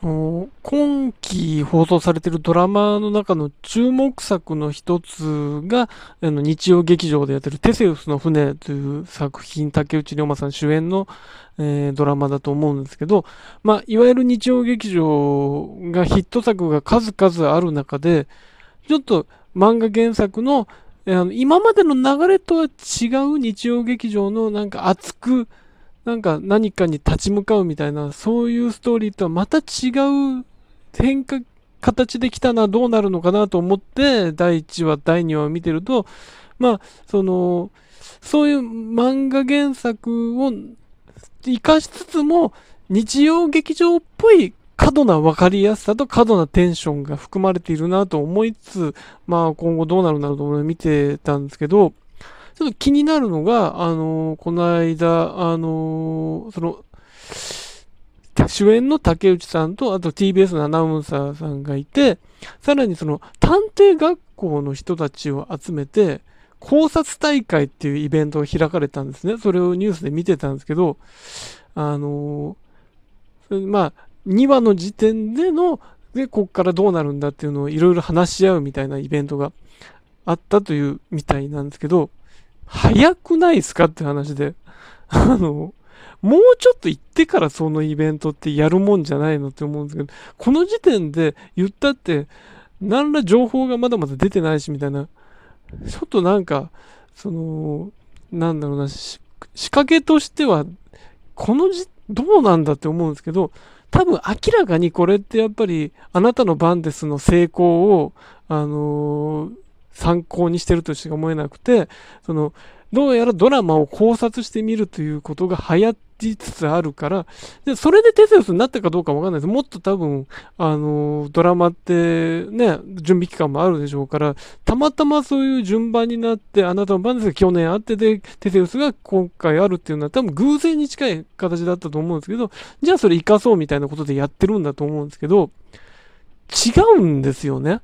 今期放送されているドラマの中の注目作の一つが、日曜劇場でやってるテセウスの船という作品、竹内涼真さん主演の、えー、ドラマだと思うんですけど、まあ、いわゆる日曜劇場がヒット作が数々ある中で、ちょっと漫画原作の、あの今までの流れとは違う日曜劇場のなんか熱く、なんか何かに立ち向かうみたいな、そういうストーリーとはまた違う変化、形できたな、どうなるのかなと思って、第1話、第2話を見てると、まあ、その、そういう漫画原作を活かしつつも、日曜劇場っぽい過度な分かりやすさと過度なテンションが含まれているなと思いつつ、まあ今後どうなるんだろうと思って見てたんですけど、ちょっと気になるのが、あのー、この間、あのー、その、主演の竹内さんと、あと TBS のアナウンサーさんがいて、さらにその探偵学校の人たちを集めて、考察大会っていうイベントが開かれたんですね。それをニュースで見てたんですけど、あのー、まあ、2話の時点での、で、こっからどうなるんだっていうのをいろいろ話し合うみたいなイベントがあったというみたいなんですけど、早くないですかって話で。あの、もうちょっと行ってからそのイベントってやるもんじゃないのって思うんですけど、この時点で言ったって、何ら情報がまだまだ出てないしみたいな、ちょっとなんか、その、なんだろうな、仕掛けとしては、このじ、どうなんだって思うんですけど、多分明らかにこれってやっぱり、あなたの番ですの成功を、あのー参考にしてるとしか思えなくて、その、どうやらドラマを考察してみるということが流行りつつあるから、で、それでテセウスになったかどうかわかんないです。もっと多分、あの、ドラマってね、準備期間もあるでしょうから、たまたまそういう順番になって、あなたの番ですが去年あってで、テセウスが今回あるっていうのは多分偶然に近い形だったと思うんですけど、じゃあそれ活かそうみたいなことでやってるんだと思うんですけど、違うんですよね。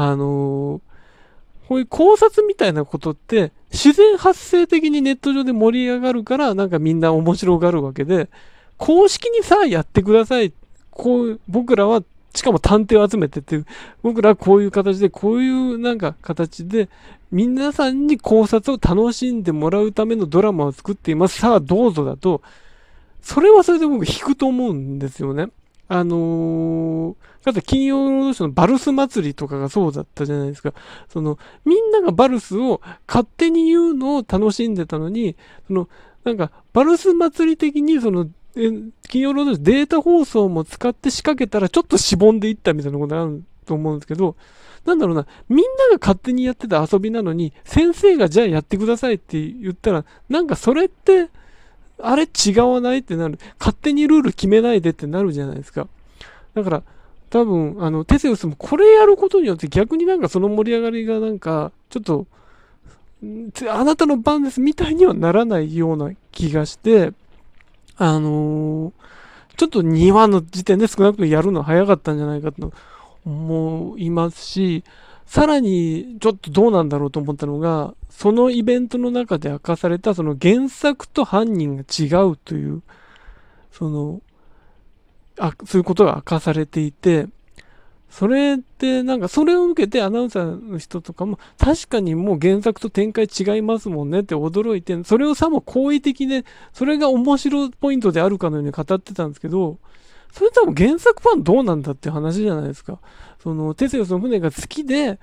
あのこういう考察みたいなことって、自然発生的にネット上で盛り上がるから、なんかみんな面白がるわけで、公式にさあやってください。こう、僕らは、しかも探偵を集めてっていう、僕らはこういう形で、こういうなんか形で、皆さんに考察を楽しんでもらうためのドラマを作っています。さあどうぞだと、それはそれで僕引くと思うんですよね。あのー、かつ金曜ロードショーのバルス祭りとかがそうだったじゃないですか。その、みんながバルスを勝手に言うのを楽しんでたのに、その、なんか、バルス祭り的にその、金曜ロードショーデータ放送も使って仕掛けたらちょっとしぼんでいったみたいなことあると思うんですけど、なんだろうな、みんなが勝手にやってた遊びなのに、先生がじゃあやってくださいって言ったら、なんかそれって、あれ違わないってなる。勝手にルール決めないでってなるじゃないですか。だから、多分、あの、テセウスもこれやることによって逆になんかその盛り上がりがなんか、ちょっと、あなたの番ですみたいにはならないような気がして、あのー、ちょっと2話の時点で少なくともやるの早かったんじゃないかと思いますし、さらにちょっとどうなんだろうと思ったのが、そのイベントの中で明かされたその原作と犯人が違うという、その、あ、そういうことが明かされていて、それってなんかそれを受けてアナウンサーの人とかも確かにもう原作と展開違いますもんねって驚いて、それをさも好意的で、それが面白いポイントであるかのように語ってたんですけど、それ多分原作ファンどうなんだって話じゃないですか。その、テセウスの船が好きで、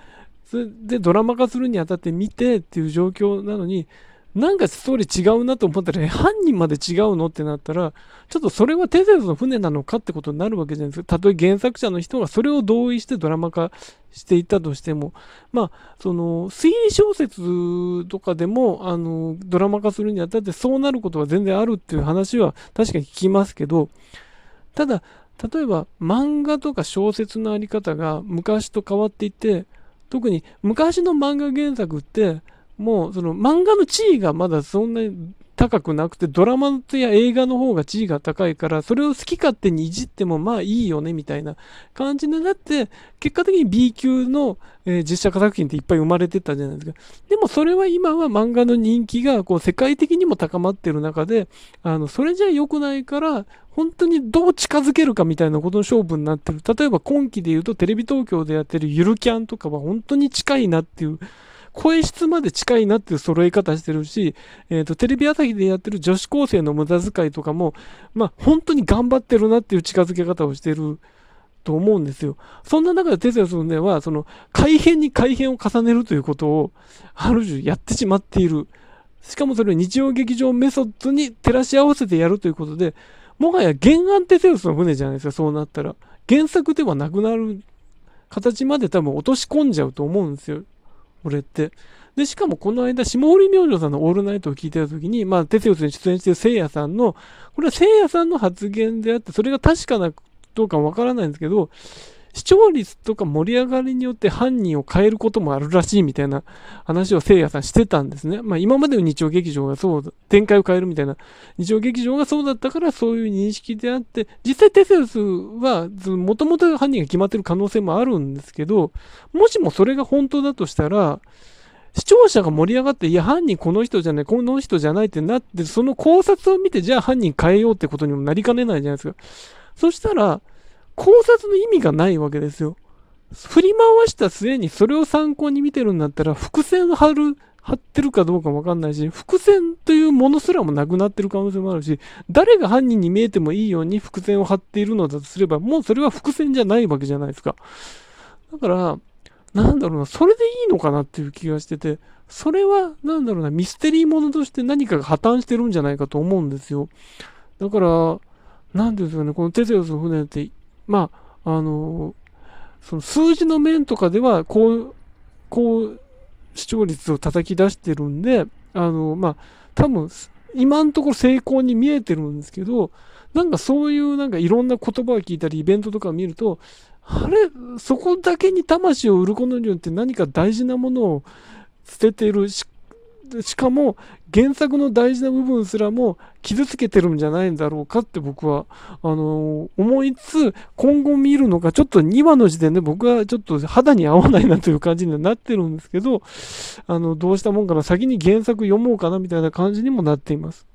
それでドラマ化するにあたって見てっていう状況なのに、なんかストーリー違うなと思ったら、犯人まで違うのってなったら、ちょっとそれはテセウスの船なのかってことになるわけじゃないですか。たとえ原作者の人がそれを同意してドラマ化していたとしても、まあ、その、推理小説とかでも、あの、ドラマ化するにあたってそうなることは全然あるっていう話は確かに聞きますけど、ただ、例えば漫画とか小説のあり方が昔と変わっていて、特に昔の漫画原作って、もうその漫画の地位がまだそんなに高くなくて、ドラマや映画の方が地位が高いから、それを好き勝手にいじってもまあいいよねみたいな感じになって、結果的に B 級の、実写化作品っていっぱい生まれてたじゃないですか。でもそれは今は漫画の人気がこう世界的にも高まってる中で、あの、それじゃ良くないから、本当にどう近づけるかみたいなことの勝負になってる。例えば今期で言うとテレビ東京でやってるゆるキャンとかは本当に近いなっていう声質まで近いなっていう揃え方してるし、えっ、ー、と、テレビ朝日でやってる女子高生の無駄遣いとかも、まあ、本当に頑張ってるなっていう近づけ方をしてると思うんですよ。そんな中で哲也さんでは、その、改変に改変を重ねるということを、ある種やってしまっている。しかもそれを日曜劇場メソッドに照らし合わせてやるということで、もはや原案テセウスの船じゃないですか、そうなったら。原作ではなくなる形まで多分落とし込んじゃうと思うんですよ。俺って。で、しかもこの間、下降り明星さんのオールナイトを聞いてた時に、まあ、テセウスに出演している聖夜さんの、これは聖夜さんの発言であって、それが確かなどうかわからないんですけど、視聴率とか盛り上がりによって犯人を変えることもあるらしいみたいな話を聖夜さんしてたんですね。まあ今までの日曜劇場がそう、展開を変えるみたいな日曜劇場がそうだったからそういう認識であって、実際テセウスはもともと犯人が決まってる可能性もあるんですけど、もしもそれが本当だとしたら、視聴者が盛り上がって、いや、犯人この人じゃない、この人じゃないってなって、その考察を見て、じゃあ犯人変えようってことにもなりかねないじゃないですか。そしたら、考察の意味がないわけですよ。振り回した末にそれを参考に見てるんだったら、伏線を張る、張ってるかどうかわかんないし、伏線というものすらもなくなってる可能性もあるし、誰が犯人に見えてもいいように伏線を張っているのだとすれば、もうそれは伏線じゃないわけじゃないですか。だから、なんだろうな、それでいいのかなっていう気がしてて、それは、なんだろうな、ミステリーものとして何かが破綻してるんじゃないかと思うんですよ。だから、なんですかね、このテセウスの船ってまあ、あの、その数字の面とかでは、こう、こう、視聴率を叩き出してるんで、あの、まあ、多分、今のところ成功に見えてるんですけど、なんかそういうなんかいろんな言葉を聞いたり、イベントとかを見ると、あれ、そこだけに魂を売ることによって何か大事なものを捨ててるし、しかも原作の大事な部分すらも傷つけてるんじゃないんだろうかって僕は、あの、思いつつ、今後見るのかちょっと2話の時点で僕はちょっと肌に合わないなという感じになってるんですけど、あの、どうしたもんかな、先に原作読もうかなみたいな感じにもなっています。